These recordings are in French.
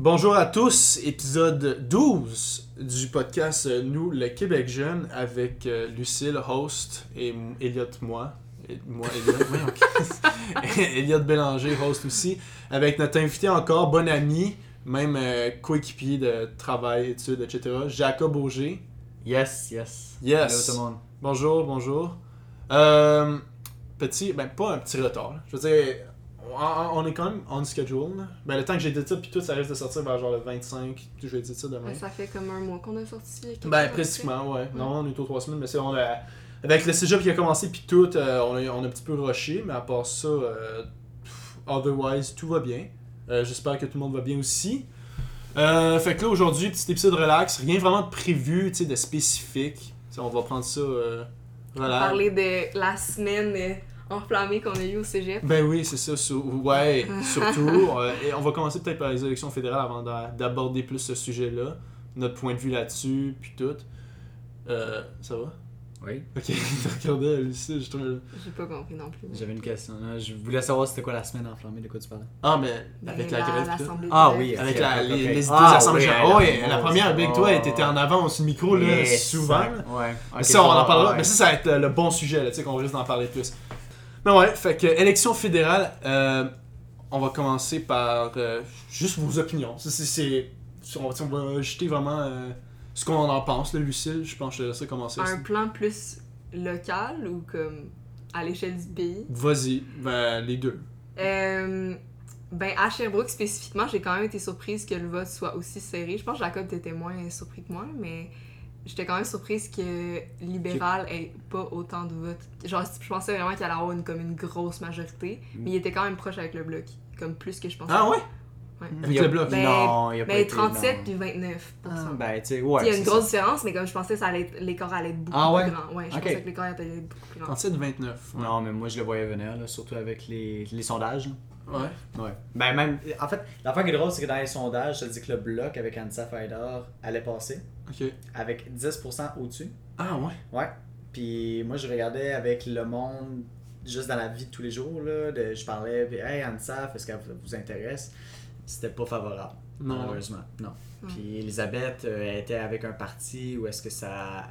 Bonjour à tous, épisode 12 du podcast Nous, le Québec jeune, avec euh, Lucille, host, et Elliot, moi. Et moi, Elliot. Elliot Bélanger, host aussi, avec notre invité encore, bon ami, même euh, coéquipier de travail, études, etc., Jacob Auger. Yes, yes. Yes. Hello tout le monde. Bonjour, bonjour. Euh, petit, ben pas un petit retard. Je veux dire, on, on est quand même on schedule. là. Ben le temps que j'ai dit ça, puis tout, ça risque de sortir vers genre le 25. Je vais dire ça demain. Ça fait comme un mois qu'on a sorti. Ben, pratiquement, ouais. Non, on est aux trois semaines, mais c'est on a- Avec le cégep qui a commencé, puis tout, euh, on, a, on a un petit peu rushé, mais à part ça, euh, otherwise, tout va bien. Euh, J'espère que tout le monde va bien aussi. Fait que là, aujourd'hui, petit épisode relax, rien vraiment de prévu, tu sais, de spécifique. T'sais, on va prendre ça euh, On va relax. parler de la semaine enflammée qu'on a eue au cégep. Ben oui, c'est ça. sur- ouais, surtout. euh, et on va commencer peut-être par les élections fédérales avant d'a- d'aborder plus ce sujet-là. Notre point de vue là-dessus, puis tout. Euh, ça va? Oui. Ok, t'as regardé Lucie, je trouve. J'ai pas compris non plus. J'avais une question. là. Je voulais savoir c'était quoi la semaine enflammée, de quoi tu parlais. Ah, mais Ben, avec la, grève. tout. l'Assemblée Ah de oui, grève. Avec la, les, ok. les deux Ah, assemblées oui, générales. la Oh, ouais, la première avec toi, t'étais en avant sur le micro, là, Yes, souvent. Ouais. Mais ça, on en parlera. ouais. Mais ça, ça va être le, le bon sujet, là, tu sais, qu'on risque d'en parler plus. Mais ouais, fait que élection fédérale, euh, on va commencer par euh, juste vos opinions. C'est- c'est- on, va- on va jeter vraiment euh, ce qu'on en pense, là, Lucille. Je pense que je te laisserai commencer. Un plan plus local ou comme à l'échelle du pays? Vas-y, ben, les deux. Euh, ben, à Sherbrooke spécifiquement, j'ai quand même été surprise que le vote soit aussi serré. Je pense que Jacob t'étais moins surpris que moi, mais j'étais quand même surprise que libéral ait pas autant de votes. Genre, je pensais vraiment qu'il allait avoir une, comme une grosse majorité, mais il était quand même proche avec le bloc, comme plus que je pensais. Ah ouais? Ouais. Avec Il a- le bloc? Ben, non, il y a pas Mais été, 37 non. puis 29 Ah, ben, tu sais, Il ouais. y a une ça. grosse différence, mais comme je pensais que ça allait être- l'écart allait être beaucoup Ah ouais? plus grand. Ouais, je pensais que l'écart allait être beaucoup plus grand. 37-29. Ouais. Non, mais moi, je le voyais venir, là, surtout avec les, les sondages. là. Ouais. Ouais. Ben, même. En fait, l'affaire qui est drôle, c'est que dans les sondages, ça dit que le bloc avec Anissa Faidar allait passer Avec 10% au-dessus. Ah ouais? Ouais. Puis moi, je regardais avec le monde, juste dans la vie de tous les jours, là, de- je parlais, puis, hey, Ansaf, est-ce qu'elle vous intéresse? C'était pas favorable, Non. malheureusement. Non. Ouais. Puis Elisabeth euh, elle était avec un parti où est-ce que ça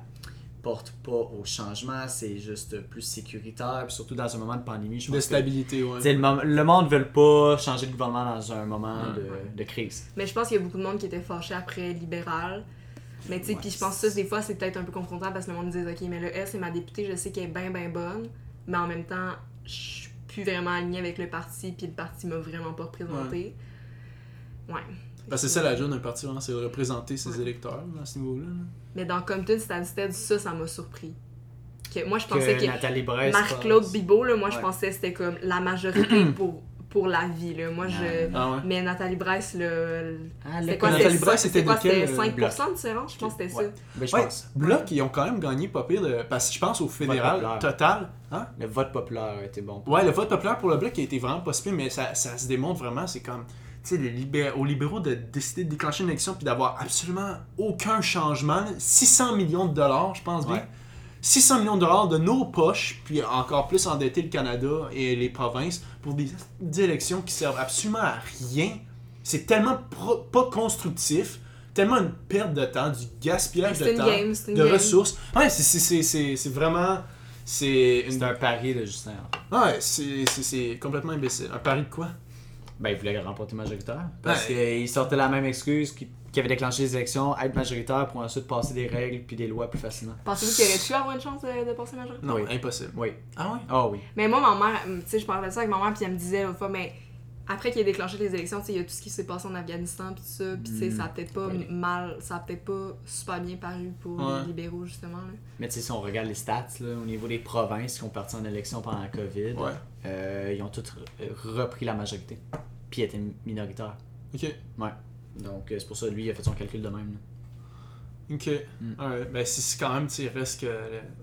porte pas au changement, c'est juste plus sécuritaire, puis surtout dans un moment de pandémie, je De pense que. stabilité, ouais. Le, le monde ne veut pas changer de gouvernement dans un moment de, de crise. Mais je pense qu'il y a beaucoup de monde qui était fâché après libéral. Mais tu sais, Ouais. puis je pense que ça, des fois, c'est peut-être un peu confrontant parce que le monde disait, OK, mais le S, c'est ma députée, je sais qu'elle est bien, bien bonne, mais en même temps, je suis plus vraiment alignée avec le parti, puis le parti m'a vraiment pas représenté. Ouais. Parce que c'est ça la job d'un parti, vraiment, c'est de représenter ses Ouais. électeurs à ce niveau-là. là. Mais dans Compton, Stansted, ça, ça m'a surpris. Que moi, je pensais que Nathalie Bresse Marc-Claude. Bibeau, là, moi, je Ouais. pensais que c'était comme la majorité pour, pour la vie. Là. Moi, je. Ah ouais? Mais Nathalie Bresse, le. Ah, C'était quoi, Nathalie c'était Bresse, c'était quoi, c'était euh, 5% de différence, je pense que c'était Ouais. ça. Ben, je Ouais, pense. Bloc, ils ont quand même gagné pas pire, de- parce que je pense au fédéral total. Hein? Le vote populaire a été bon. Ouais, le vote populaire pour le bloc a été vraiment pas mais ça, ça se démontre vraiment, c'est comme, tu sais, les libé- aux libéraux de décider de déclencher une élection puis d'avoir absolument aucun changement. là. 600 millions de dollars, je pense bien. Ouais. 600 millions de dollars de nos poches, puis encore plus endetter le Canada et les provinces pour des, des élections qui servent absolument à rien. C'est tellement pro- pas constructif, tellement une perte de temps, du gaspillage de temps, game, de game. ressources. Ouais, c'est- c'est- c'est c'est- c'est vraiment... C'est une un pari de Justin. Ouais, c'est- c'est c'est complètement imbécile. Un pari de quoi? Ben, il voulait remporter majoritaire. Parce Ouais. qu'il sortait la même excuse qui, qui avait déclenché les élections, être majoritaire pour ensuite passer des règles puis des lois plus facilement. Pensez-vous qu'il aurait pu avoir une chance de, de passer majorité? Non, Oui. impossible. Oui. Ah ouais? Ah oui. Mais moi, ma mère, tu sais, je parlais de ça avec ma mère, puis elle me disait l'autre fois, mais après qu'il ait déclenché les élections, tu sais, il y a tout ce qui s'est passé en Afghanistan, puis tout ça, puis tu sais, ça a peut-être pas Oui. mal, ça a peut-être pas super bien paru pour Ouais. les libéraux, justement. Là. Mais tu sais, si on regarde les stats, là, au niveau des provinces qui ont parti en élection pendant la COVID, Ouais. euh, ils ont tous re- repris la majorité. Puis ils étaient minoritaires. Ok. Ouais. Donc, euh, c'est pour ça, lui, il a fait son calcul de même. là. Ok. Mm. Ben, c'est c'est quand même, tu sais, reste que,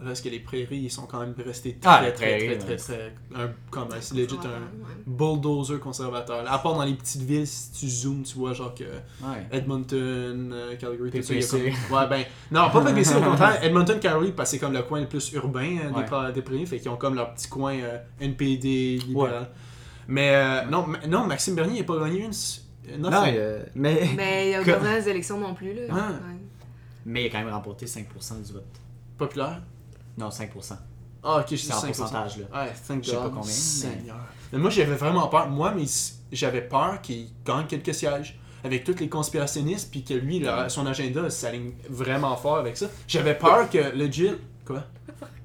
reste que les prairies, ils sont quand même restés très, Ah, très, très, prairies, très, ouais. très, un, comme, c'est legit un bulldozer conservateur. À part dans les petites villes, si tu zoomes, tu vois, genre que Ouais. Edmonton, euh, Calgary, tout ça, comme- Ouais, ben, non, pas PPC, au contraire, Edmonton, Calgary, parce que c'est comme le coin le plus urbain des, Ouais. pra- des prairies, fait qu'ils ont comme leur petit coin euh, NPD, libéral. Mais euh, non, Ma- non, Maxime Bernier, il n'a pas gagné une, Non, Nothing. euh, mais Mais il y a Comme- les élections non plus, là. Ouais. mais il a quand même remporté 5% du vote. Populaire? Non, 5%. Ah, ok, je en 5%. pourcentage, là. Ouais, thank Je sais pas combien, mais- Seigneur. Mais moi, j'avais vraiment peur. Moi, mais j'avais peur qu'il gagne quelques sièges avec tous les conspirationnistes, puis que lui, là, son agenda s'aligne vraiment fort avec ça. J'avais peur que legit. Quoi?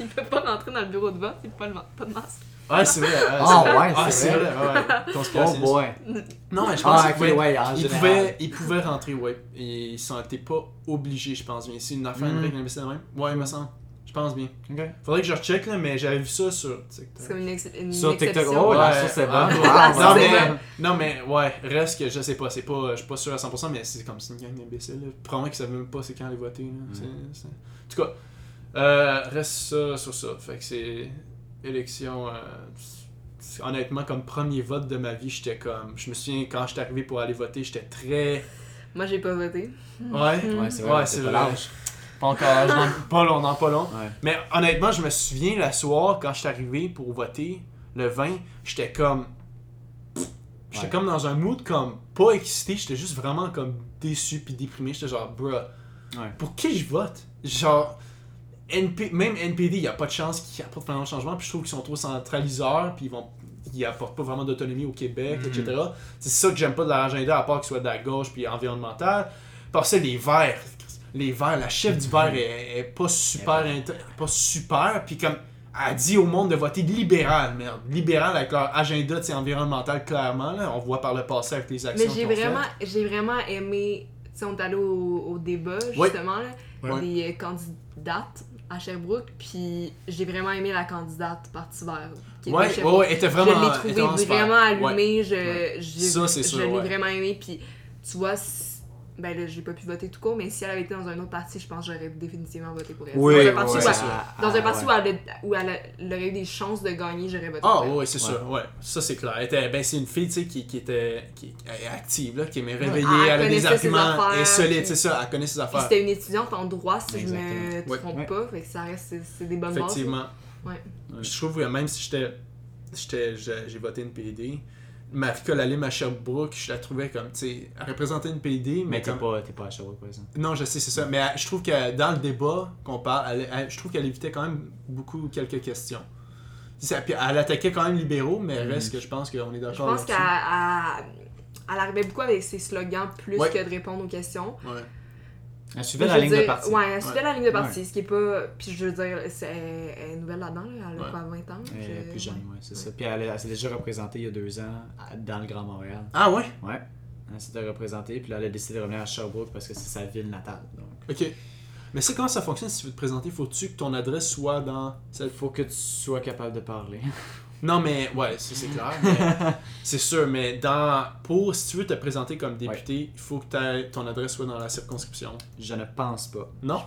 Il peut pas rentrer dans le bureau de vote, il peut pas, le... pas de masque. Ah, c'est vrai. euh, Ah, c'est- ouais, ah, c'est c'est vrai. vrai. ouais, ouais. Oh boy. Non, mais je pense Ah, qu'il ok, pouvait, ouais, en il, général. pouvait, il pouvait rentrer, ouais. Et ils sont été pas obligés, je pense bien. C'est une affaire, une Mm. règle imbécile de même. Ouais, il me semble. Je pense bien. Faudrait que je recheck, là, mais j'avais vu ça sur C'est TikTok. comme une, ex... une Sur TikTok, exception. oh, Ouais. c'est Ah, ouais. Ah, non, ouais. mais, non, mais ouais, reste que je sais pas, c'est pas, je suis pas sûr à 100%, mais c'est comme c'est une gang d'imbéciles. là. Probablement qu'ils savaient même pas c'est quand aller voter. là. C'est- c'est- En tout cas, euh, reste ça sur ça. Fait que c'est élection. euh, honnêtement, comme premier vote de ma vie, j'étais comme. Je me souviens quand j'étais arrivé pour aller voter, j'étais très. Moi, j'ai pas voté. Ouais, Ouais, c'est vrai, ouais, c'est c'est pas vrai. l'âge. Pas encore, dans- pas long, dans pas long. Ouais. Mais honnêtement, je me souviens la soir quand j'étais arrivé pour voter le 20, j'étais comme j'étais Ouais. comme dans un mood comme pas excité, j'étais juste vraiment comme déçu puis déprimé, j'étais genre bruh, Ouais. pour qui je vote? Genre NP, même NPD, il y a pas de chance qu'ils apportent vraiment de changement, puis je trouve qu'ils sont trop centraliseurs, puis ils vont ils apportent pas vraiment d'autonomie au Québec, Mhm. etc. C'est ça que j'aime pas de leur agenda, à part qu'ils soient de la gauche puis environnemental. Par ça, les verts, les verts, la chef du vert est, est pas super, pas super, puis comme elle dit au monde de voter libéral, merde, libéral avec leur agenda sais, environnemental clairement, là, on voit par le passé avec les actions Mais j'ai vraiment, faites. j'ai vraiment aimé. On est allé au, au débat, Oui. justement, là, des euh, candidates à Sherbrooke, puis j'ai vraiment aimé la candidate Parti vert. qui était Ouais, ouais, ouais, elle était vraiment. je l'ai elle était trouvé super. vraiment allumée, je, Ouais. c'est sûr, je l'ai vraiment aimé, puis tu vois, ben là, j'ai pas pu voter tout court, mais si elle avait été dans un autre parti, je pense que j'aurais définitivement voté pour elle. Oui, dans un ouais, parti, ouais, où, elle, c'est dans un Ah, parti ouais. où, elle, où elle, a- elle aurait eu des chances de gagner, j'aurais voté Ah pour elle. ouais, c'est Ouais. sûr, ouais. Ça c'est clair. Elle était, ben, c'est une fille, tu sais, qui, qui était qui est active, là, qui aimait réveiller, elle elle, a des connaissait ses arguments, affaires, elle est solide, puis- c'est ça, elle connaît ses affaires. c'était une étudiante en droit, si je me trompe Ouais. pas, fait que ça reste, c'est- c'est des bonnes bases. Effectivement. Ouais. Je trouve que même si j'étais, j'étais, j'ai j'ai voté une PD, Marika Lalim à Sherbrooke, je la trouvais comme, tu sais, elle représentait une PD, mais, Mais t'es comme... pas, t'es pas à Sherbrooke, par exemple. Non, je sais, c'est ça. Mais elle- je trouve que dans le débat qu'on parle, elle- elle- je trouve qu'elle évitait quand même beaucoup quelques questions. Ça- puis elle attaquait quand même libéraux, mais Mhm. reste que je pense qu'on est Je d'accord pense qu'elle là-dessus. elle- elle arrivait beaucoup avec ses slogans plus Ouais. que de répondre aux questions. Ouais. Elle suivait la ligne de parti. Ouais, elle suivait la ligne de parti, ce qui est pas. Puis je veux dire, c'est- elle est nouvelle là-dedans, là. elle a Ouais. quoi, 20 ans Elle est plus jeune, ouais, c'est ça. Puis elle, elle s'est déjà représentée il y a deux ans dans le Grand Montréal. Ah ouais? Ouais. Elle s'était représentée, puis là, elle a décidé de revenir à Sherbrooke parce que c'est sa ville natale. Donc, Ok. Mais c'est comment ça fonctionne si tu veux te présenter? Faut-tu que ton adresse soit dans. il faut que tu sois capable de parler. Non, mais ouais, ça c'est clair. c'est sûr, mais dans. Pour. Si tu veux te présenter comme député, il faut que ton adresse soit dans la circonscription. Je ne pense pas. Non?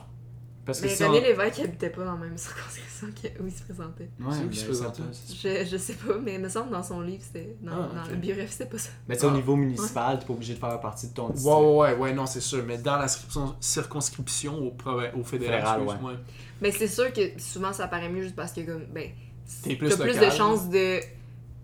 Parce que Mais si René on... Lévesque habitait pas dans la même circonscription que- où il se présentait. Ouais, C'est où mais qui se présentait? Je, je sais pas, mais il me semble dans son livre, c'était. Dans, Ah, dans ok. le biographie, c'était pas ça. Mais tu sais, au Ah. niveau municipal, t'es pas obligé de faire partie de ton Ouais, district. ouais, ouais, ouais, non, c'est sûr. Mais dans la circonscription, au, au fédéral, Fédéral, excuse-moi. Mais c'est sûr que souvent ça paraît mieux juste parce que, comme, ben, T'es plus t'as plus de chances de,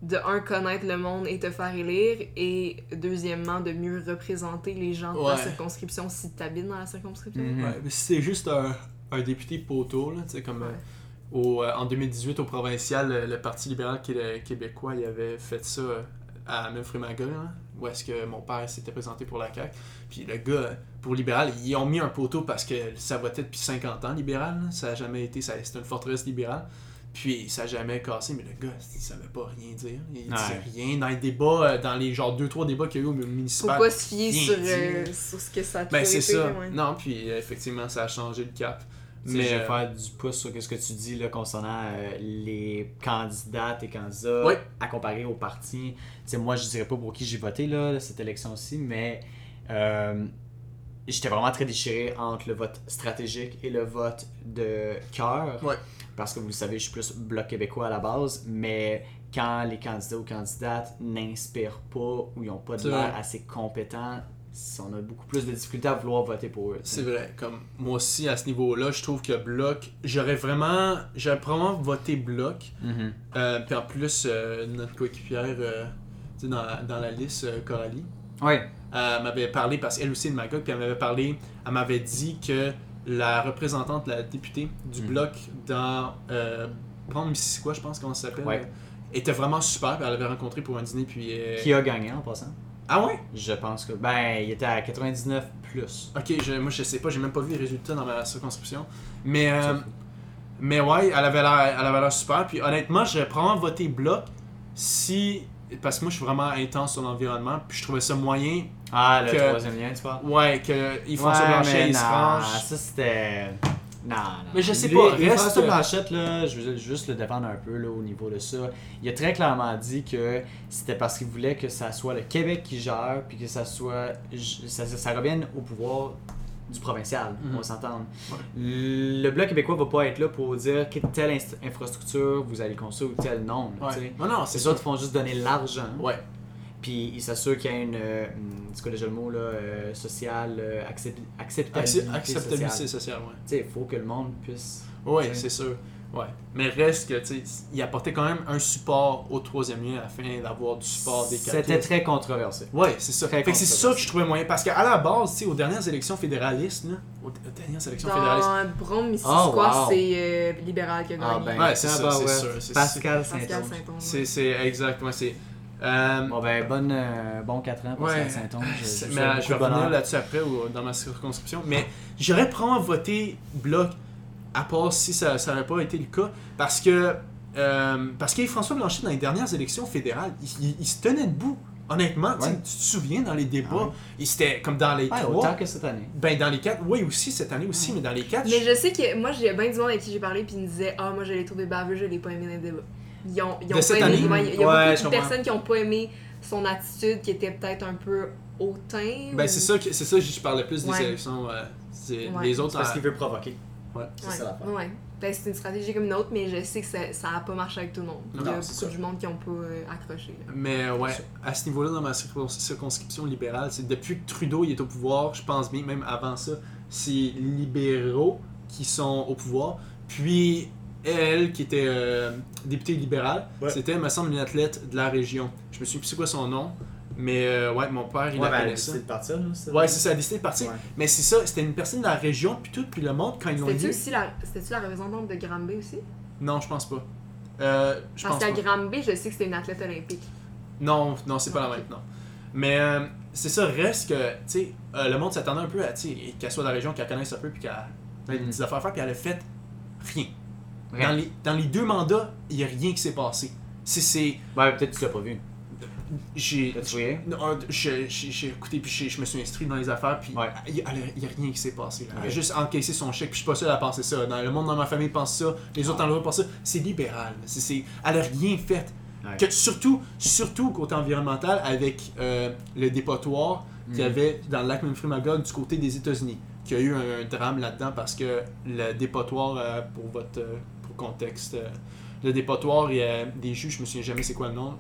de, un, connaître le monde et te faire élire, et deuxièmement, de mieux représenter les gens de ta Ouais. circonscription si t'habites dans la circonscription. Mhm. Ouais, mais si c'est juste un, un député poteau, là, tu sais, comme Ouais. euh, au, euh, en 2018 au provincial, le, le Parti libéral qui est le québécois, il avait fait ça euh, à Memphremaga, là, où est-ce que mon père s'était présenté pour la CAQ. Puis le gars, pour libéral, ils ont mis un poteau parce que ça votait depuis 50 ans, libéral. là. Ça a jamais été, ça- c'était une forteresse libérale. Puis ça a jamais cassé, mais le gars, il savait pas rien dire. Il disait Ouais. rien dans les débats, euh, dans les genre 2-3 débats qu'il y a eu au Faut municipal. pas se fier sur, euh, sur ce que ça a Ben toujours c'est ça. ouais. Non, puis euh, effectivement, ça a changé le cap. Mais je vais euh, faire du pouce sur ce que tu dis là, concernant euh, les candidates et candidats Ouais. à comparer aux partis. Moi, je dirais pas pour qui j'ai voté là, cette élection-ci, mais euh, j'étais vraiment très déchiré entre le vote stratégique et le vote de cœur. Ouais. Parce que vous le savez, je suis plus bloc québécois à la base, mais quand les candidats ou candidates n'inspirent pas ou ils n'ont pas de l'air assez compétents, on a beaucoup plus de difficultés à vouloir voter pour eux. C'est vrai, comme moi aussi à ce niveau-là, je trouve que Bloc, j'aurais vraiment, j'aurais probablement voté Bloc. Mhm. Euh, puis en plus, euh, notre coéquipière, euh, tu sais, dans, dans la liste, Coralie. Ouais. Euh, elle m'avait parlé, parce qu'elle aussi est de Magog, puis elle m'avait parlé, elle m'avait dit que la représentante, la députée du Mm. bloc dans euh, Missisquoi, je pense comment ça s'appelle, Ouais. euh, était vraiment super, puis elle l'avait rencontré pour un dîner, puis... euh, Qui a gagné en passant? Ah ouais? Je pense que. Ben, il était à 99 plus. Ok, je, moi je sais pas, j'ai même pas vu les résultats dans ma circonscription. Mais, euh, mais ouais, elle avait l'air elle avait l'air super. Puis honnêtement, j'aurais probablement voté bloc si. Parce que moi je suis vraiment intense sur l'environnement. Puis je trouvais ça moyen. Ah, le Que- troisième lien, tu parles? Ouais, qu'ils font ça Ouais, Blanchet, mais ils se rangent. Ça, c'était. Non, non. Mais je sais Lui, pas, lui, reste- François Blanchette, là, je veux juste le défendre un peu là, au niveau de ça. Il a très clairement dit que c'était parce qu'il voulait que ça soit le Québec qui gère, puis que ça soit. Ça, ça, ça revienne au pouvoir du provincial, Mhm. on va s'entendre. Ouais. Le Bloc québécois va pas être là pour dire que telle infrastructure vous allez construire ou tu sais. Ouais. Non, non, c'est Les ça. autres font juste donner l'argent. Ouais. Puis ils s'assurent qu'il y a une, euh, c'est quoi déjà le mot là, euh, social, euh, accep- Accep- acceptabilité, Acceptabilité sociale. sociale, ouais. Tu sais, il faut que le monde puisse. Ouais, Ouais. c'est sûr. Ouais. Mais reste que, tu sais, il apportait quand même un support au troisième lien afin d'avoir du support des C'était cathos. très controversé. Ouais, c'est ça. Très Fait que c'est ça que je trouvais moyen. Parce qu'à la base, tu sais, aux dernières élections fédéralistes, là, aux, aux dernières élections fédéralistes, Dans Brom, Missisquoi, Oh, wow. c'est euh, libéral qui a gagné. Ah ben, Ouais, c'est ça, tabarouette. c'est sûr, c'est- Pascal Pascal Saint-Onge. C'est exactement, c'est... Euh, Bon ben, bonne, euh, bon 4 ans, Pascal Ouais, Saint-Onge. Je- mais je vais revenir là-dessus après ou dans ma circonscription. Mais j'aurais probablement voté bloc, à part si ça n'aurait pas été le cas, parce que euh, parce que François Blanchet, dans les dernières élections fédérales, il, il- il se tenait debout. Honnêtement, tu sais, Ouais. tu te souviens dans les débats, Ah ouais. il c'était comme dans les Ouais, trois. autant que cette année. Ben dans les quatre, oui aussi cette année aussi, mais dans les quatre, Mais je sais que moi, j'ai bien du monde avec qui j'ai parlé, puis ils me disaient Ah, moi, je l'ai trouvé baveux, je l'ai pas aimé dans le débat. Ils ont, ils ont pas aimé. ouais, il y a Ouais, beaucoup de comprends. personnes qui ont pas aimé son attitude, qui était peut-être un peu hautain. ben ou- c'est ça, que- c'est ça, je parlais plus des Ouais. élections. euh, c'est- Ouais. Les autres, parce qu'il veut provoquer. ouais. C'est Ouais, ça l'affaire. ouais. Ben, c'est une stratégie comme une autre, mais je sais que ça, ça a pas marché avec tout le monde. Il y a beaucoup ça. de monde qui ont pas euh, accroché. là. Mais ouais, à ce niveau-là, dans ma circon- circonscription libérale, c'est depuis que Trudeau il est au pouvoir, je pense bien, même avant ça, c'est libéraux qui sont au pouvoir. Puis elle, qui était euh, députée libérale, Ouais. c'était, me semble, une athlète de la région. Je me souviens plus c'est quoi son nom, mais euh, ouais, mon père, il Ouais, la ben, elle a connaissait. décidé de partir, là, c'est- Ouais, c'est ça, elle a décidé de partir. Ouais. Mais c'est ça, c'était une personne de la région, puis tout, puis le monde, quand ils l'ont C'était-tu dit. aussi la, c'était-tu la représentante de Granby aussi? Non, je pense pas. Euh, je Parce qu'à. Granby, je sais que c'était une athlète olympique. Non, non, c'est pas la même, non. Mais euh, c'est ça, reste que, tu sais, euh, le monde s'attendait un peu à, tu sais, qu'elle soit de la région, qu'elle connaisse un peu, puis qu'elle ait Mhm. des affaires à faire, puis elle a fait rien. Dans, les, dans les deux mandats, il n'y a rien qui s'est passé. C'est. c'est Ouais, peut-être que tu l'as pas vu. j'ai. Non, j'ai écouté, puis je me suis inscrit dans les affaires, puis Ouais. il n'y a, rien qui s'est passé. là. Elle a juste encaissé son chèque, puis je suis pas seul à penser ça. Dans le monde, dans ma famille, pense ça. Les autres dans le monde pensent ça. C'est libéral. C'est- c'est- elle a rien fait. Ouais. Que, surtout, surtout côté environnemental, avec euh, le dépotoir qu'il y Mhm. avait dans le lac Memphremagog du côté des États-Unis. Qu'il y a eu un, drame là-dedans parce que le dépotoir, euh, pour votre euh, contexte, euh, le dépotoir, il y a des jus, je me souviens jamais c'est quoi le nom,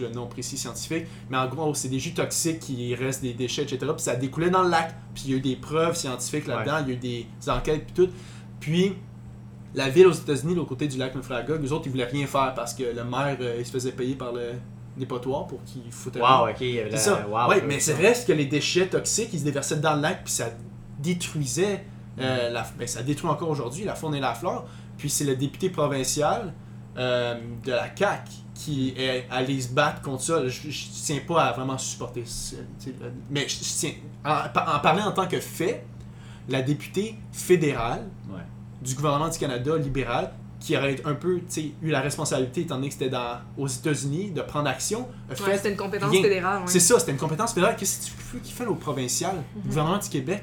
le nom précis scientifique, mais en gros, c'est des jus toxiques qui restent des déchets, etc. Puis ça découlait dans le lac. Puis il y a eu des preuves scientifiques là-dedans, il y a eu des enquêtes, puis tout. Puis la ville aux États-Unis, de l'autre côté du lac Memphremagog, eux autres, ils voulaient rien faire parce que le maire, euh, il se faisait payer par le dépotoir pour qu'il foutait. Wow, ok. la- ça. wow, ouais, mais c'est reste que les déchets toxiques, ils se déversaient dans le lac, puis ça détruisait, euh, la, ben, ça détruit encore aujourd'hui la faune et la flore. Puis c'est le député provincial euh, de la CAQ qui est allé se battre contre ça. Je, je tiens pas à vraiment supporter ça, mais je, je tiens, en, en parlant en tant que fait, la députée fédérale Ouais. du gouvernement du Canada libéral qui aurait un peu tu sais, eu la responsabilité, étant donné que c'était dans, aux États-Unis, de prendre action, a Ouais, fait c'était une compétence rien. fédérale. ouais. c'est ça, c'était une compétence fédérale. Qu'est-ce que tu veux qu'il fait au provincial, au gouvernement du Québec?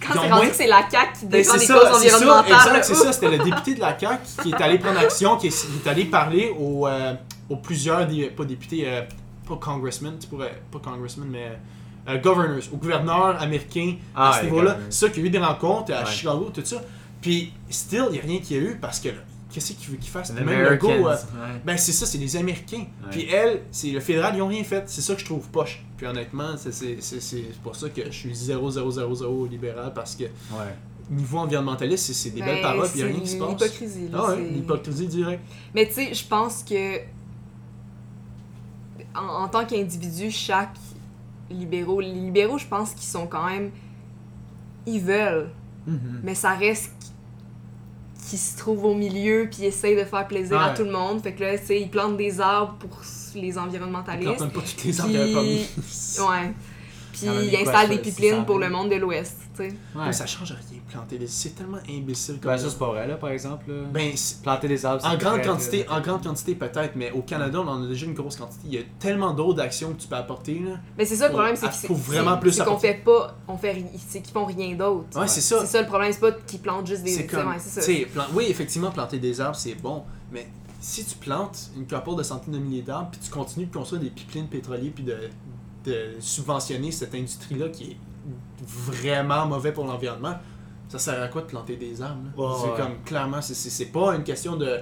Quand c'est rendu moins- que c'est la CAQ qui Ben, défend c'est les ça, causes c'est ça, environnementales. c'est ça. C'était le député de la CAQ qui est allé prendre action, qui est, qui est allé parler aux, euh, aux plusieurs, des, pas députés, euh, pas congressmen, tu pourrais, pas congressmen, mais euh, governors, aux gouverneurs américains Ah, à ce les niveau-là. Ça, qu'il y a eu des rencontres à Ouais. Chicago, tout ça. Puis, still, il n'y a rien qu'il y a eu parce que, qu'est-ce qu'il veut qu'il fasse? The Même le Americans. go, euh, Ouais. ben c'est ça, c'est les Américains. Ouais. Puis elle, c'est le fédéral, ils ont rien fait. C'est ça que je trouve poche. Puis honnêtement, c'est- c'est c'est- c'est pour ça que je suis 0-0-0-0 libéral parce que Ouais. niveau environnementaliste, c'est- des belles Ben, paroles, puis il n'y a rien qui se c'est passe. l'hypocrisie. là, Ah ouais, l'hypocrisie directe. Mais tu sais, je pense que en, en tant qu'individu, chaque libéraux, les libéraux, je pense qu'ils sont quand même. Ils veulent, Mhm. mais ça reste qu'ils se trouvent au milieu puis ils essayent de faire plaisir à Ouais. tout le monde. Fait que là, tu sais, ils plantent des arbres pour les Ils environnementalistes. plantent pas toutes les Puis- arbres mis. Ouais. Puis ils installent des pipelines pour le monde de l'Ouest. Ouais. Mais ça change rien, planter des... C'est tellement imbécile comme Ben, ça. c'est pas vrai, là, par exemple. là. Ben, Planter des arbres, c'est en grande quantité, en grande quantité peut-être, mais au Canada, on en a déjà une grosse quantité. Il y a tellement d'autres actions que tu peux apporter, là. Mais c'est ça le problème, c'est vraiment plus c'est qu'on fait pas, on fait, c'est qu'ils font rien d'autre. Ouais, c'est ça. C'est ça le problème, c'est pas qu'ils plantent juste des. Comme, ouais, c'est plan- oui, effectivement, planter des arbres, c'est bon, mais si tu plantes une couple de centaines de milliers d'arbres, puis tu continues de construire des pipelines pétroliers, puis de, de subventionner cette industrie-là qui est vraiment mauvais pour l'environnement, ça sert à quoi de planter des arbres? c'est ouais. comme, clairement, c'est- c'est c'est pas une question de,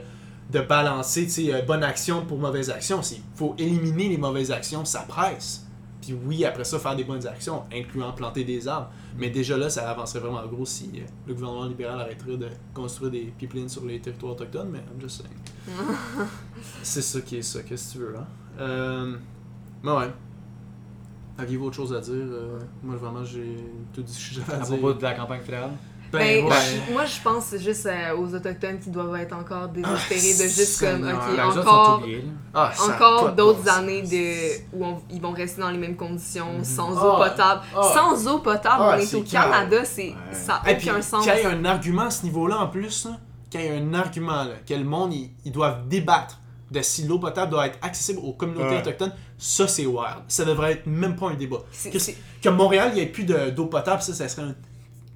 de balancer, tu sais, euh, bonne action pour mauvaise action. Il faut éliminer les mauvaises actions, ça presse. Puis oui, après ça, faire des bonnes actions, incluant planter des arbres. Mais déjà là, ça avancerait vraiment gros si euh, le gouvernement libéral arrêterait de construire des pipelines sur les territoires autochtones, mais I'm just saying. C'est ça qui est ça, qu'est-ce que tu veux, hein? Euh, mais ouais. Aviez-vous autre chose à dire? Euh, moi, vraiment, j'ai tout dit ce que j'avais à À dire. propos de la campagne fédérale? Ben, ouais. je- moi, je pense juste euh, aux Autochtones qui doivent être encore désespérés Ah, de juste comme, ok, Ben, encore. Ah, encore d'autres années de, où on- ils vont rester dans les mêmes conditions, Mhm. sans Ah, eau potable. sans eau potable, on est au calme. Canada, c'est, Ouais. ça n'a Et puis, aucun sens. qu'il y ait un argument à ce niveau-là en plus, qu'il y ait un argument, là, que le monde, ils, ils doivent débattre de si l'eau potable doit être accessible aux communautés Ouais. autochtones, ça c'est wild. Ça devrait être même pas un débat. Que, que Montréal, il n'y ait plus de- d'eau potable, ça, ça serait une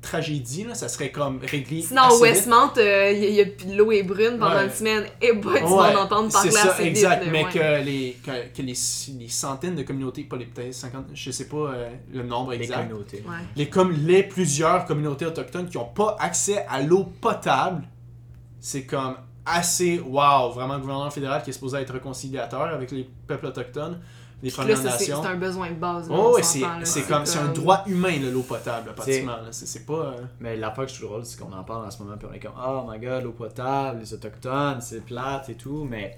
tragédie, là. ça serait comme réglé. Sinon, vite. Westmont, euh, il y a- a- l'eau est brune pendant Ouais. une semaine. Et bah, tu Ouais, vas en entendre parler c'est ça, assez exact, vite. mais ouais. que, les, que, que les, les centaines de communautés, pas les peut-être 50, je sais pas euh, le nombre Les exact, communautés. Ouais. les, comme les plusieurs communautés autochtones qui n'ont pas accès à l'eau potable, c'est comme assez wow. Vraiment, le gouvernement fédéral qui est supposé être réconciliateur avec les peuples autochtones, là, Premières Nations. c'est un besoin de base. Oh, c'est comme c'est un droit humain l'eau potable, pratiquement. C'est c'est pas. euh, Mais l'affaire que je trouve drôle, c'est qu'on en parle en ce moment, puis on est comme, oh my god, l'eau potable, les autochtones, c'est plate et tout, mais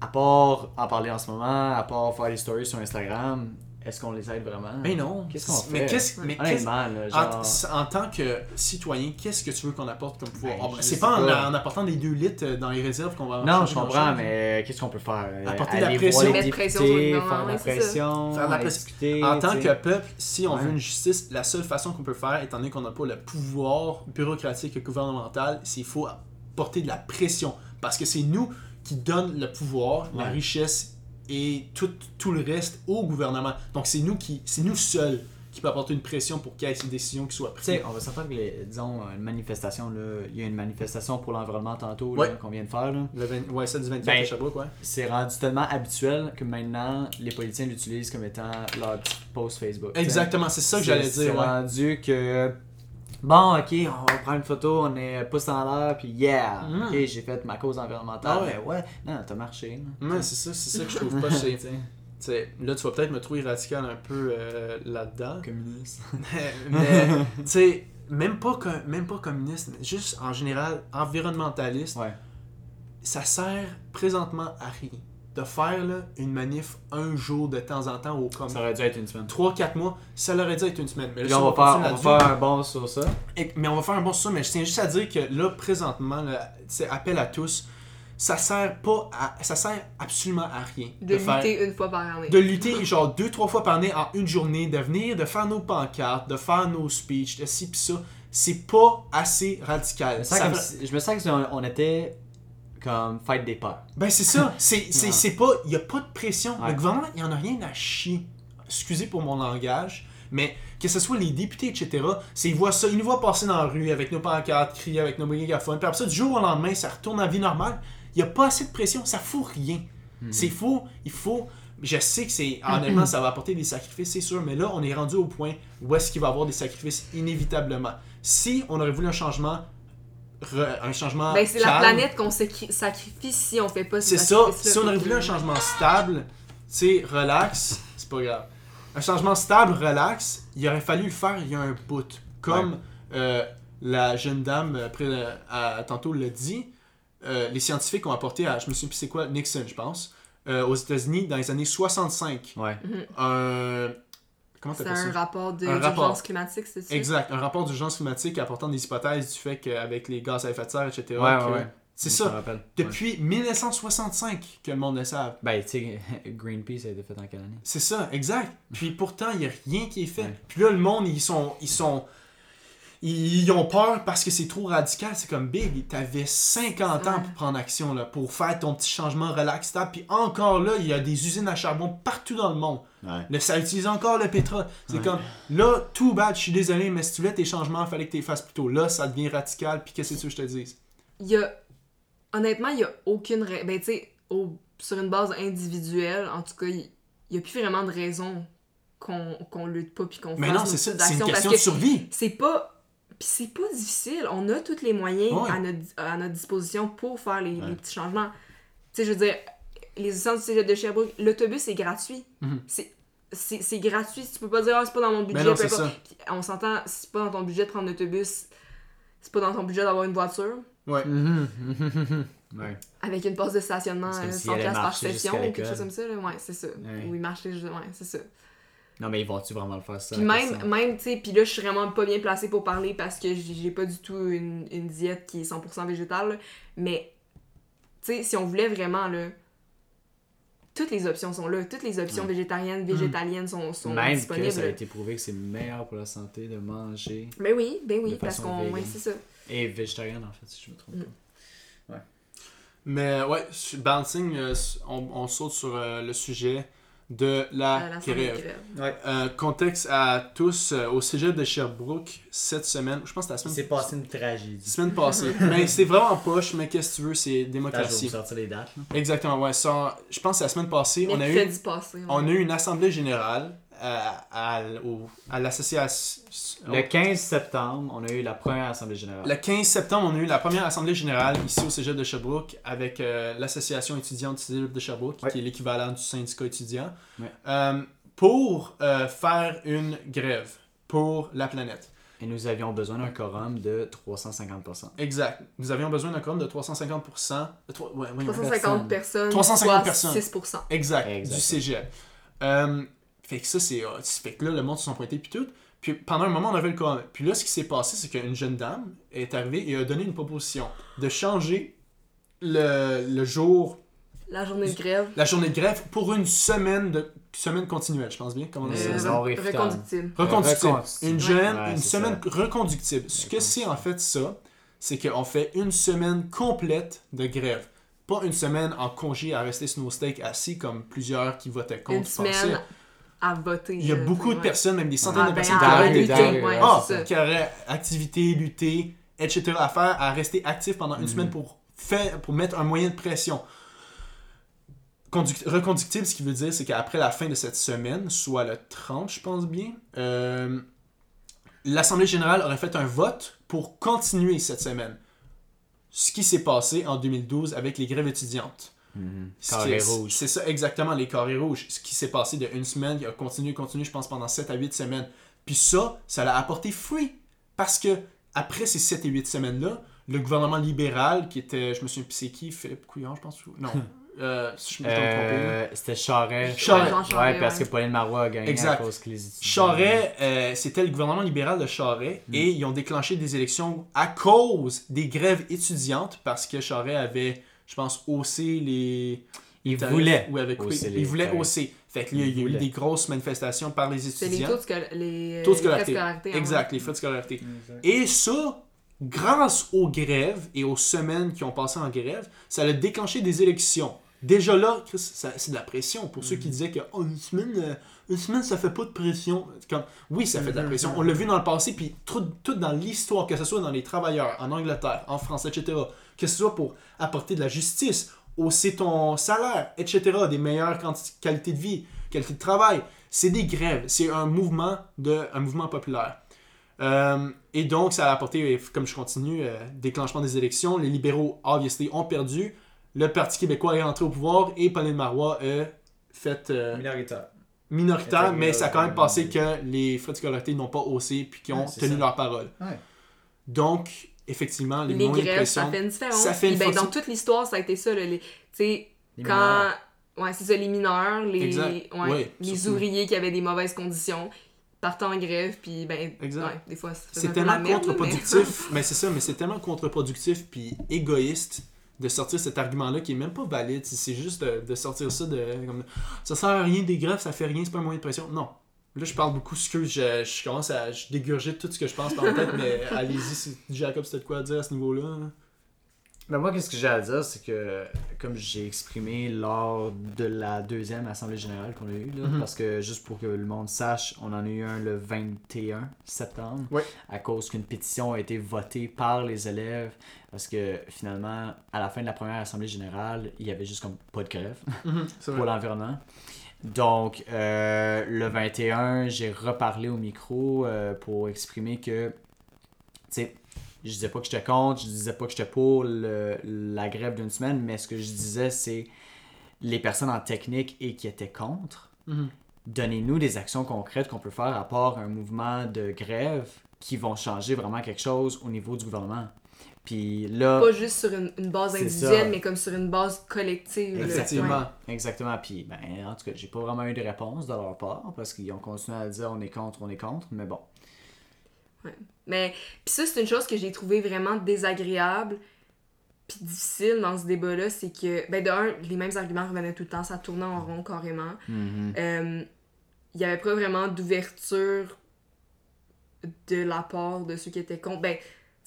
à part en parler en ce moment, à part faire des stories sur Instagram, est-ce qu'on les aide vraiment? Mais non. Qu'est-ce qu'on Mais fait? qu'est-ce mais qu'est-ce- Honnêtement, là, genre. En, en tant que citoyen, qu'est-ce que tu veux qu'on apporte comme pouvoir? Ben, je C'est sais pas, en- pas. En, apportant des 2 litres euh, dans les réserves qu'on va Non, je comprends, mais qu'est-ce qu'on peut faire? Apporter Aller de la voir pression. pression députés, gouvernement, faire de la pression, Faire de la pression. discuter. En tant tu que peuple, si on Ouais. veut une justice, la seule façon qu'on peut faire, étant donné qu'on n'a pas le pouvoir bureaucratique et gouvernemental, c'est qu'il faut porter de la pression. Parce que c'est nous qui donnent le pouvoir, la Ouais. richesse et tout, tout le reste au gouvernement. Donc c'est nous qui, c'est nous seuls qui peut apporter une pression pour qu'il y ait une décision qui soit prise. on va s'entendre que, les- disons, une manifestation, là, il y a une manifestation pour l'environnement tantôt Ouais. qu'on vient de faire. Là. Le 20 ouais, celle du 24 Ben, à Sherbrooke, ouais. C'est rendu tellement habituel que maintenant, les politiciens l'utilisent comme étant leur post Facebook. Exactement, c'est ça que C'est- j'allais C'est dire. ouais. rendu que. Bon, ok, on va prendre une photo, on est pouce en l'air, puis yeah, Mm. ok, j'ai fait ma cause environnementale. Ah ouais. Mais ouais, non, t'as marché. Ouais, c'est ça, c'est ça que je trouve pas. T'sais, là, tu vas peut-être me trouver radical un peu euh, là-dedans. communiste. mais, tu sais, même pas, même pas communiste, juste en général environnementaliste, Ouais. ça sert présentement à rien. De faire là, une manif un jour de temps en temps ou comme Ça aurait dû être une semaine. 3-4 mois, ça l'aurait dû être une semaine. Mais là, on va, faire, continue on va là-dessus- faire un bon sur ça. et- mais on va faire un bon sur ça, mais je tiens juste à dire que là, présentement, là, c'est appel à tous, ça sert pas à, ça sert absolument à rien De lutter une fois par année. de lutter genre deux trois fois par année en une journée, de venir, de faire nos pancartes, de faire nos speeches, de ci pis ça, c'est pas assez radical. Je me sens, Ça comme va- si- je me sens que si on, on était comme fête des peurs. Ben c'est ça, c'est c'est Ouais. c'est pas il y a pas de pression. Ouais. Le gouvernement, il y en a rien à chier. Excusez pour mon langage, mais que ce soit les députés etc, c'est ils voient ça, ils nous voient passer dans la rue avec nos pancartes, crier avec nos mégaphones, puis après ça du jour au lendemain, ça retourne à la vie normale. Il y a pas assez de pression, ça fout rien. Mhm. C'est faux, il faut. Je sais que c'est. Honnêtement, ça va apporter des sacrifices, c'est sûr, mais là, on est rendu au point où est-ce qu'il va y avoir des sacrifices inévitablement. Si on aurait voulu un changement. Re- un changement. Ben, c'est la planète qu'on sacri- sacrifie si on fait pas ces C'est ça. Si on aurait voulu un changement stable, tu sais, relax, c'est pas grave. Un changement stable, relax, il aurait fallu le faire il y a un bout. Comme euh, la jeune dame, après, à- tantôt l'a dit, euh, les scientifiques ont apporté à, je me souviens plus c'est quoi, Nixon, je pense, euh, aux États-Unis dans les années 65. Ouais. Un. Comment C'est un ça? rapport d'urgence climatique, c'est ça? Exact, un rapport d'urgence climatique apportant des hypothèses du fait qu'avec les gaz à effet de serre, etc. Ouais, ouais, que- ouais. C'est ça. Ouais. Depuis 1965 que le monde le savent. Ben, tu sais, Greenpeace a été fait en quelle année C'est ça, exact. Puis pourtant, il n'y a rien qui est fait. Ouais. Puis là, le monde, ils sont. Ils sont. Ils ils ont peur parce que c'est trop radical. C'est comme Big, t'avais 50 ans pour prendre action, là, pour faire ton petit changement relax, stable. Puis encore là, il y a des usines à charbon partout dans le monde. Ouais. Là, ça utilise encore le pétrole. C'est Ouais. comme, là, tout bad, je suis désolé, mais si tu voulais tes changements, il fallait que tu les fasses plus tôt. Là, ça devient radical, puis qu'est-ce que tu veux que je te dise? Il y a... Honnêtement, il y a aucune... ra- Ben, tu sais, au- sur une base individuelle, en tout cas, il il y a plus vraiment de raison qu'on qu'on lutte pas puis qu'on Mais fasse non, c'est ça, c'est une question de survie. c'est pas... Puis c'est pas difficile. On a tous les moyens Ouais. à, notre, à notre disposition pour faire les, Ouais. les petits changements. Tu sais, je veux dire, les essences du de Sherbrooke, l'autobus est gratuit. Mhm. C'est... C'est c'est gratuit, tu peux pas dire ah, c'est pas dans mon budget. Mais non, peu c'est importe. ça. Puis on s'entend, c'est pas dans ton budget de prendre l'autobus, c'est pas dans ton budget d'avoir une voiture. Ouais. ouais. Avec une poste de stationnement C'est comme euh, s'il 100 allait piastres par session ou quelque chose comme ça. Là. Ouais, c'est ça. Ouais. Ou il ouais, c'est ça. Non, mais ils vont-tu vraiment le faire ça Puis même, personne? même tu sais, puis là, je suis vraiment pas bien placée pour parler parce que j'ai pas du tout une, une diète qui est 100% végétale. là. Mais, tu sais, si on voulait vraiment, là, toutes les options sont là. Toutes les options Ouais. végétariennes, végétaliennes sont, sont Même disponibles. que ça a été prouvé que c'est meilleur pour la santé de manger Ben oui, ben oui, parce qu'on. Ouais, vegan. c'est ça. et végétarienne en fait si je me trompe Mm. pas. Mais ouais, bouncing, euh, on, on saute sur euh, le sujet de la, À grève. Ouais. Euh, contexte à tous, euh, au cégep de Sherbrooke, cette semaine, je pense que la C'est semaine, passé une tragédie. semaine passée. mais c'est vraiment poche, mais qu'est-ce que tu veux, c'est démocratie. sortir les dates. là. Exactement, ouais. Ça, je pense que la semaine passée, on a, eu, Mercredi passé. ouais. on a eu une assemblée générale à, à, au- à l'association. Le 15 septembre, on a eu la première assemblée générale. Le 15 septembre, on a eu la première assemblée générale ici au cégep de Sherbrooke avec euh, l'association étudiante du cégep de Sherbrooke, Ouais. qui est l'équivalent du syndicat étudiant, Ouais. euh, pour euh, faire une grève pour la planète. Et nous avions besoin d'un quorum de 350%. Exact. Nous avions besoin d'un quorum de 350%. de trois- ouais, voyons. 350 personnes. 350 soit personnes. 6%. Exact, Exact. du cégep. Euh, fait que ça, c'est. euh, Fait que là, le monde se sont pointés, puis tout. Puis pendant un moment, on avait le quorum. Puis là, ce qui s'est passé, c'est qu'une jeune dame est arrivée et a donné une proposition de changer le, le jour, La journée de grève. la journée de grève pour une semaine de semaine continuelle, je pense bien. Comment on dit Euh, ça? non re- réfutable. reconductible. Reconductible. reconductible. Une, Ouais. jeune, Ouais, une semaine reconductible. Ce que c'est en fait ça, c'est qu'on fait une semaine complète de grève. Pas une semaine en congé à rester sur nos steaks assis comme plusieurs qui votaient contre Une pensaient. À voter. Il y a euh, beaucoup de ouais. personnes, même des centaines Ah, de ben, personnes à qui auraient lutter, été- ouais, Ah, qui auraient activité, lutter, etc. à faire, à rester actifs pendant une Mhm. semaine pour, faire, pour mettre un moyen de pression. Conduct- reconductible, ce qui veut dire, c'est qu'après la fin de cette semaine, soit le 30, je pense bien, euh, l'Assemblée générale aurait fait un vote pour continuer cette semaine. Ce qui s'est passé en 2012 avec les grèves étudiantes. Mhm. Carré rouge. C'est ça, exactement, les carrés rouges. Ce qui s'est passé de une semaine, il a continué, continué, je pense, pendant 7 à 8 semaines. Puis ça, ça l'a apporté fruit. Parce que, après ces 7 et 8 semaines-là, le gouvernement libéral, qui était, je me souviens plus c'est qui, Philippe Couillard, je pense, non, euh, si. Euh, C'était Charret. Charest. Ouais, Charest, Ouais, parce que Pauline Marois a gagné Exact. à cause que les étudiants... Charest, euh, c'était le gouvernement libéral de Charest Mm. et ils ont déclenché des élections à cause des grèves étudiantes parce que Charest avait, je pense, haussé les. Il tarifs voulait. ou avait coupé- hausser les il voulait tarifs. hausser. Fait que Il y a eu des grosses manifestations par les C'est les étudiants. taux de, scol- les, Taux de les scolarité. frais de scolarité. hein, Exact, les frais de scolarité. Et ça, grâce aux grèves et aux semaines qui ont passé en grève, ça a déclenché des élections. Déjà là, c'est de la pression pour ceux qui Mm. disaient que oh, une, semaine, euh, une semaine, ça fait pas de pression. Comme, oui, ça fait de la Mm-hmm. pression. On l'a vu dans le passé, puis tout, tout dans l'histoire, que ce soit dans les travailleurs, en Angleterre, en France, etc., que ce soit pour apporter de la justice, hausser ton salaire, etc., des meilleures qualités de vie, qualité de travail, c'est des grèves. C'est un mouvement, de, un mouvement populaire. Euh, et donc, ça a apporté, comme je continue, euh, déclenchement des élections. Les libéraux, obviously, ont perdu. Le Parti québécois est entré au pouvoir et Pauline Marois a fait euh, Minoritaire. minoritaire, Fait mais ça a quand même passé que les frais de scolarité n'ont pas haussé puis qu'ils ont Ouais, tenu ça. leur parole. Ouais. Donc, effectivement, les, Les moyens de grèves, ça fait une différence. ça fait une ben, dans toute l'histoire, ça a été ça. là, les- Tu sais, Les quand. mineurs. Ouais, c'est ça, les mineurs, les, Exact. ouais, Ouais, les surtout. ouvriers qui avaient des mauvaises conditions partent en grève, puis ben, Exact. ouais, des fois, C'est un peu la tellement contre-productif. mais c'est ça, mais c'est tellement contre-productif puis égoïste de sortir cet argument-là qui est même pas valide. C'est- juste de, sortir ça de. Comme, ça sert à rien des greffes, ça fait rien, c'est pas un moyen de pression. Non. Là, je parle beaucoup, je, je commence à. Je tout ce que je pense dans la tête, mais allez-y, Jacob, c'était de quoi à dire à ce niveau-là. hein? Ben moi, qu'est-ce que j'ai à dire, c'est que, comme j'ai exprimé lors de la deuxième Assemblée Générale qu'on a eue, là, Mhm. parce que juste pour que le monde sache, on en a eu un le 21 septembre, à cause qu'une pétition a été votée par les élèves, parce que finalement, à la fin de la première Assemblée Générale, il y avait juste comme pas de grève C'est pour l'environnement. Donc, euh, le 21, j'ai reparlé au micro euh, pour exprimer que, tu sais, je disais pas que j'étais contre, je disais pas que j'étais pour le- la grève d'une semaine, mais ce que je disais, c'est les personnes en technique et qui étaient contre, Mhm. donnez-nous des actions concrètes qu'on peut faire à part un mouvement de grève qui vont changer vraiment quelque chose au niveau du gouvernement. Puis là, Pas juste sur une, une base individuelle, ça. mais comme sur une base collective. Ouais. Exactement. Puis, ben, en tout cas, j'ai pas vraiment eu de réponse de leur part parce qu'ils ont continué à dire on est contre, on est contre. Mais bon. Mais puis ça, c'est une chose que j'ai trouvé vraiment désagréable puis difficile dans ce débat-là, c'est que, ben de un, les mêmes arguments revenaient tout le temps, ça tournait en rond carrément. Il y avait pas vraiment d'ouverture de la part de ceux qui étaient contre. Ben,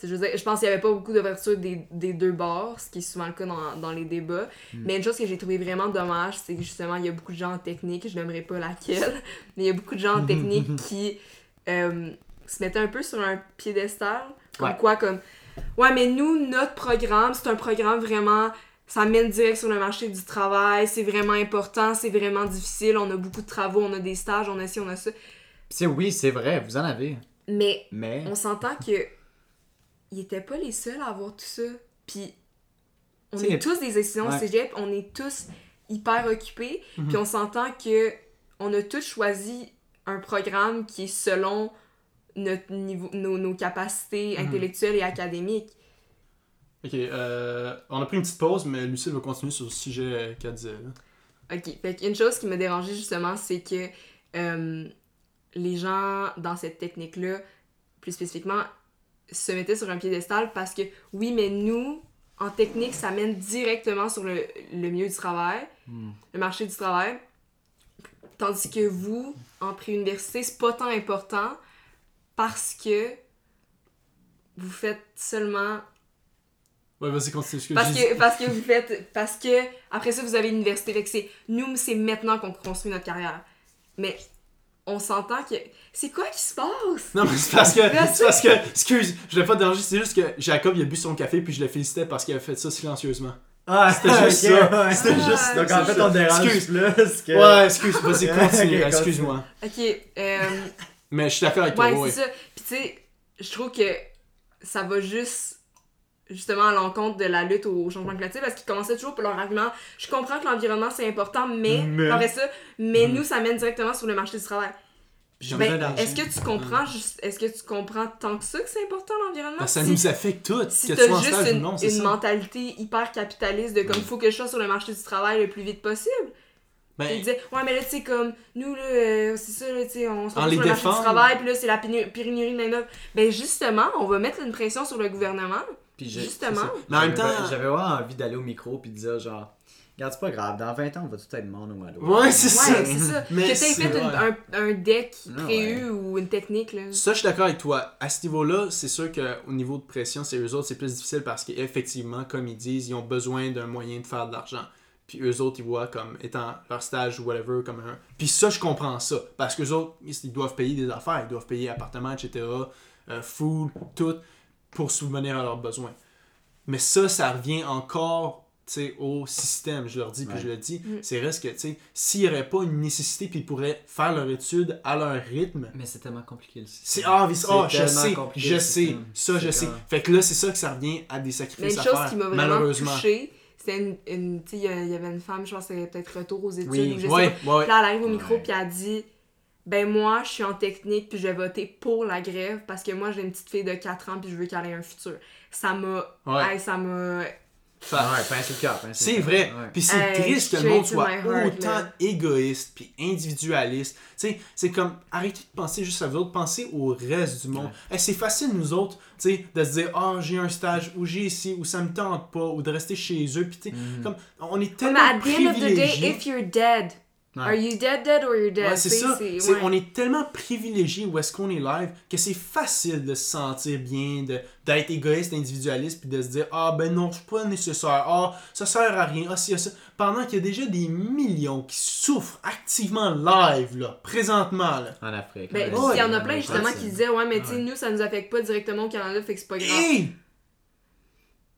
je veux dire, je pense qu'il y avait pas beaucoup d'ouverture des, des deux bords, ce qui est souvent le cas dans, dans les débats. Mais une chose que j'ai trouvé vraiment dommage, c'est que justement, il y a beaucoup de gens en technique, je n'aimerais pas laquelle, mais il y a beaucoup de gens en technique qui euh, se mettaient un peu sur un piédestal. Comme Ouais. quoi, comme, ouais, mais nous, notre programme, c'est un programme vraiment ça mène direct sur le marché du travail, c'est vraiment important, c'est vraiment difficile, on a beaucoup de travaux, on a des stages, on a ci, on a ça. C'est oui, c'est vrai, vous en avez. Mais Mais. on s'entend que ils étaient pas les seuls à avoir tout ça. Puis on est tous des étudiants au Ouais. cégep, on est tous hyper occupés, Mhm. puis on s'entend que on a tous choisi un programme qui est selon notre niveau, nos, nos capacités Mhm. intellectuelles et académiques. Ok, euh, on a pris une petite pause, mais Lucille va continuer sur le sujet qu'elle disait. là. Ok, fait qu'une chose qui m'a dérangé justement, c'est que euh, les gens dans cette technique-là, plus spécifiquement, se mettaient sur un piédestal parce que oui, mais nous, en technique, ça mène directement sur le, le milieu du travail, Hmm. le marché du travail. Tandis que vous, en pré-université, c'est pas tant important parce que vous faites seulement Ouais, vas-y, continue. ce que parce que, parce que vous faites. Parce que après ça, vous avez l'université. Fait que c'est. Nous, c'est maintenant qu'on construit notre carrière. Mais on s'entend que. C'est quoi qui se passe? Non, mais c'est parce que. C'est parce que. Excuse, je l'ai pas dérangé, c'est juste que Jacob, il a bu son café, puis je le félicitais parce qu'il a fait ça silencieusement. Ah, C'était juste ça. C'était Ah, juste Donc en fait, ça. on dérange Excuse. plus que. Ouais, excuse, vas-y, continue. excuse-moi. Ok. Euh, Mais je suis d'accord avec toi, ouais, ouais. c'est ça. Puis tu sais, je trouve que ça va juste. Justement, à l'encontre de la lutte au changement climatique, parce qu'ils commençaient toujours pour leur argument. Je comprends que l'environnement c'est important, mais. Mais. Ça, mais Mhm. nous, ça mène directement sur le marché du travail. J'ai Ben, est-ce que tu comprends juste- est-ce que tu comprends tant que ça que c'est important l'environnement? Ben, ça Si- nous affecte toutes, si que tu en juste une, non, mentalité hyper capitaliste de comme faut que je sois sur le marché du travail le plus vite possible. Ben, Ils disaient ouais mais là tu sais comme nous là euh, c'est ça là tu sais on se retrouve sur le marché du travail puis là c'est la pénu- pénurie de main-d'œuvre. Ben justement, on va mettre une pression sur le gouvernement. Puis Justement. ça. Mais en même temps. J'avais vraiment envie d'aller au micro puis de dire genre. Regarde, c'est pas grave, dans 20 ans, on va tout être mono malo. Ouais, c'est ça. Ouais, c'est ça. Mais que t'aies fait un, un deck Ah, prévu ou une technique là. Ça, je suis d'accord avec toi. À ce niveau-là, c'est sûr qu'au niveau de pression, c'est eux autres, c'est plus difficile parce qu'effectivement, comme ils disent, ils ont besoin d'un moyen de faire de l'argent. Puis eux autres, ils voient comme étant leur stage ou whatever comme un. Puis ça, je comprends ça. Parce qu'eux autres, ils doivent payer des affaires, ils doivent payer appartement, etc., euh, food, tout, pour subvenir à leurs besoins. Mais ça, ça revient encore tu sais, au système, je leur dis, puis Ouais. je le dis. Mm. C'est reste que, tu sais, s'il n'y aurait pas une nécessité, puis ils pourraient faire leur étude à leur rythme, Mais c'est tellement compliqué le système. c'est ah, mais- C'est ah, je tellement sais, compliqué, je sais, ça je sais. Fait que là, c'est ça que ça revient à des Mais sacrifices une à chose faire, qui m'a vraiment malheureusement. C'était une, une tu sais, il y avait une femme, je pense que c'était peut-être retour aux études Oui. ou je sais Ouais, ouais. Là, elle arrive au micro puis elle dit Ben, moi, je suis en technique puis je vais voter pour la grève parce que moi, j'ai une petite fille de 4 ans puis je veux qu'elle ait un futur. Ça m'a. Ouais. hey, ça m'a. Fait- Ouais, pince le cœur. pince le C'est vrai. Ouais. Puis c'est Hey, triste que le monde to soit heart, autant là. égoïste puis individualiste. Tu sais, c'est comme arrêtez de penser juste à vous autres, pensez au reste du monde. Hey, c'est facile nous autres, tu sais, de se dire "Ah, j'ai un stage ou j'ai ici ou ça me tente pas ou de rester chez eux." Puis tu sais, Mhm. comme on est Mais tellement at the end of the day, privilégiés. if you're dead, Ouais. are you dead dead or you're dead? Ouais, c'est ça. ouais. On est tellement privilégié où est-ce qu'on est live que c'est facile de se sentir bien, d'être égoïste, individualiste, puis de se dire Ah ben non, c'est pas nécessaire, ah ça sert à rien, ah si, ah, ça. Pendant qu'il y a déjà des millions qui souffrent activement live, là, présentement. Là. En Afrique. Ben, Ouais, il y en a plein justement qui disaient Ouais, mais tu sais, nous ça nous affecte pas directement au Canada, fait que c'est pas grave. Hey!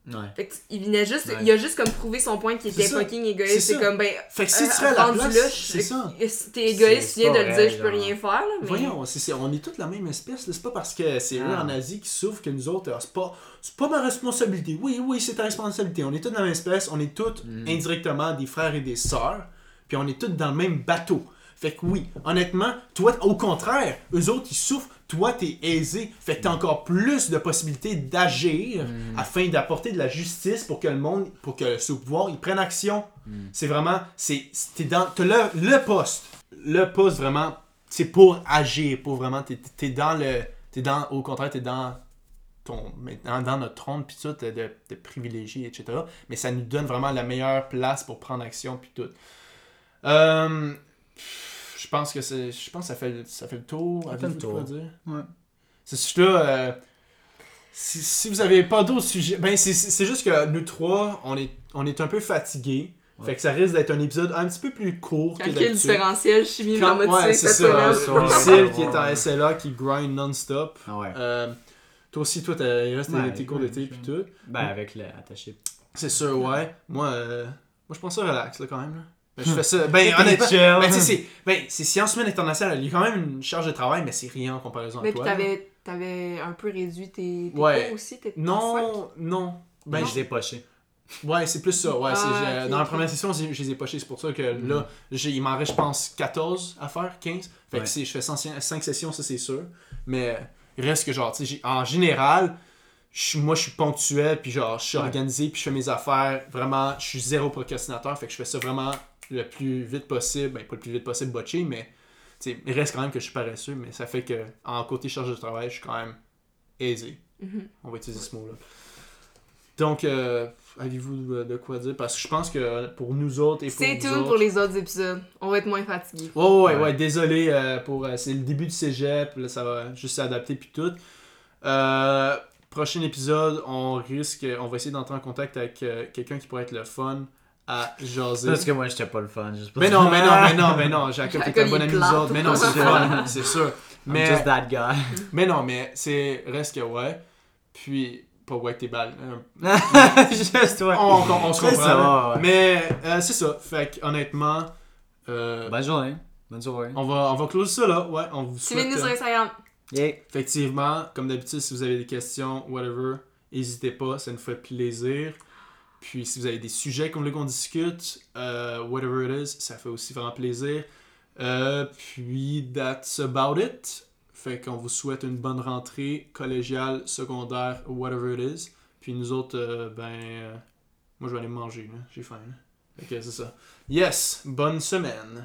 Ouais. Fait que il venait juste, Ouais. il a juste comme prouvé son point qu'il était fucking égoïste. C'est comme ben. Fait que si euh, tu à la place, là, c'est ça. si T'es égoïste, tu viens de le dire, je peux rien faire là. Mais... Voyons, c'est, c'est- on est tous la même espèce. C'est pas parce que c'est eux Ah. en Asie qui souffrent que nous autres, ah, c'est pas, c'est pas ma responsabilité. Oui, oui, c'est ta responsabilité. On est tous la même espèce. On est tous Mm. indirectement des frères et des sœurs. Puis on est tous dans le même bateau. Fait que oui, honnêtement, toi, au contraire, eux autres, ils souffrent. Toi, t'es aisé. Fait que t'as encore plus de possibilités d'agir Mm. afin d'apporter de la justice pour que le monde, pour que ce pouvoir, ils prennent action. C'est vraiment, c'est, t'es dans, t'as le, le poste. Le poste vraiment, c'est pour agir, pour vraiment, t'es, t'es dans le, t'es dans, au contraire, t'es dans ton, dans, dans notre trône puis tout, de, de, privilégiés, etc. Mais ça nous donne vraiment la meilleure place pour prendre action puis tout. Euh, je pense que c'est, je pense que ça fait, le- ça fait le tour. Ça fait le tour. dire? Ouais. C'est juste là. euh, si, si vous avez pas d'autres sujets, ben c'est, c'est c'est juste que nous trois, on est, on est un peu fatigués. Ouais. Fait que ça risque d'être un épisode un petit peu plus court que Calcul d'habitude. différentiel, chimie Quand- ouais, c'est ça. Lucille qui est en SLA qui grind non-stop. Ah ouais. Euh, toi aussi, toi, t'as- il reste Ouais, tes cours d'été puis tout. Ben, avec le attaché. C'est sûr, ouais. Moi, euh, moi je pense ça relax là, quand même. Là. Ben, je fais ça. Ben, honnêtement. chill. Ben, tu sais, c'est, ben, c'est sciences humaines internationales. Il y a quand même une charge de travail, mais c'est rien en comparaison Mais à toi. là. t'avais, t'avais un peu réduit tes, tes Ouais. cours aussi, tes. Non, non. Ben, Ben, je- je l'ai poché. Ouais, c'est plus ça. Ouais, Ah, dans la première session, je les ai pochés. C'est pour ça que là, j'ai- il m'en reste, je pense, 14 à faire, 15. Fait que si je fais 5 sessions, ça c'est sûr. Mais il reste que, genre, tu sais, en général, moi je suis ponctuel, puis genre, je suis Ouais. organisé, puis je fais mes affaires. Vraiment, je suis zéro procrastinateur. Fait que je fais ça vraiment le plus vite possible. Ben, pas le plus vite possible, botché, mais il reste quand même que je suis paresseux. Mais ça fait que, en côté charge de travail, je suis quand même aisé. Mhm. On va utiliser ce mot-là. Donc, euh, avez-vous de, quoi dire? Parce que je pense que pour nous autres et pour C'est tout autres... pour les autres épisodes. On va être moins fatigués. Ouais, ouais, ouais, Ouais. désolé euh, pour... euh, c'est le début du cégep, là, ça va juste s'adapter puis tout. Euh, prochain épisode, on risque... On va essayer d'entrer en contact avec euh, quelqu'un qui pourrait être le fun à jaser. Parce que moi, j'étais pas le fun. Juste Mais non, mais non, mais non, mais non, Jacob, t'es un bon ami nous autres. Mais non, c'est fun, c'est sûr. I'm Mais... just that guy. Mais non, mais c'est reste que ouais. Puis, pas ouais que t'es balles. juste, ouais. On, on, on se comprend. ça, ouais. Mais euh, c'est ça. Fait que, honnêtement, euh, Bonne journée. Bonne soirée. on, va, on va close ça là. Ouais, on vous souhaite. Suivez-nous sur Instagram. Yeah. effectivement, comme d'habitude, si vous avez des questions, whatever, n'hésitez pas, ça nous fait plaisir. Puis si vous avez des sujets qu'on veut qu'on discute, euh, whatever it is, ça fait aussi vraiment plaisir. Euh, puis that's about it. Fait qu'on vous souhaite une bonne rentrée collégiale, secondaire, whatever it is. Puis nous autres, euh, ben, moi je vais aller manger, j'ai faim. que c'est ça. Yes, bonne semaine.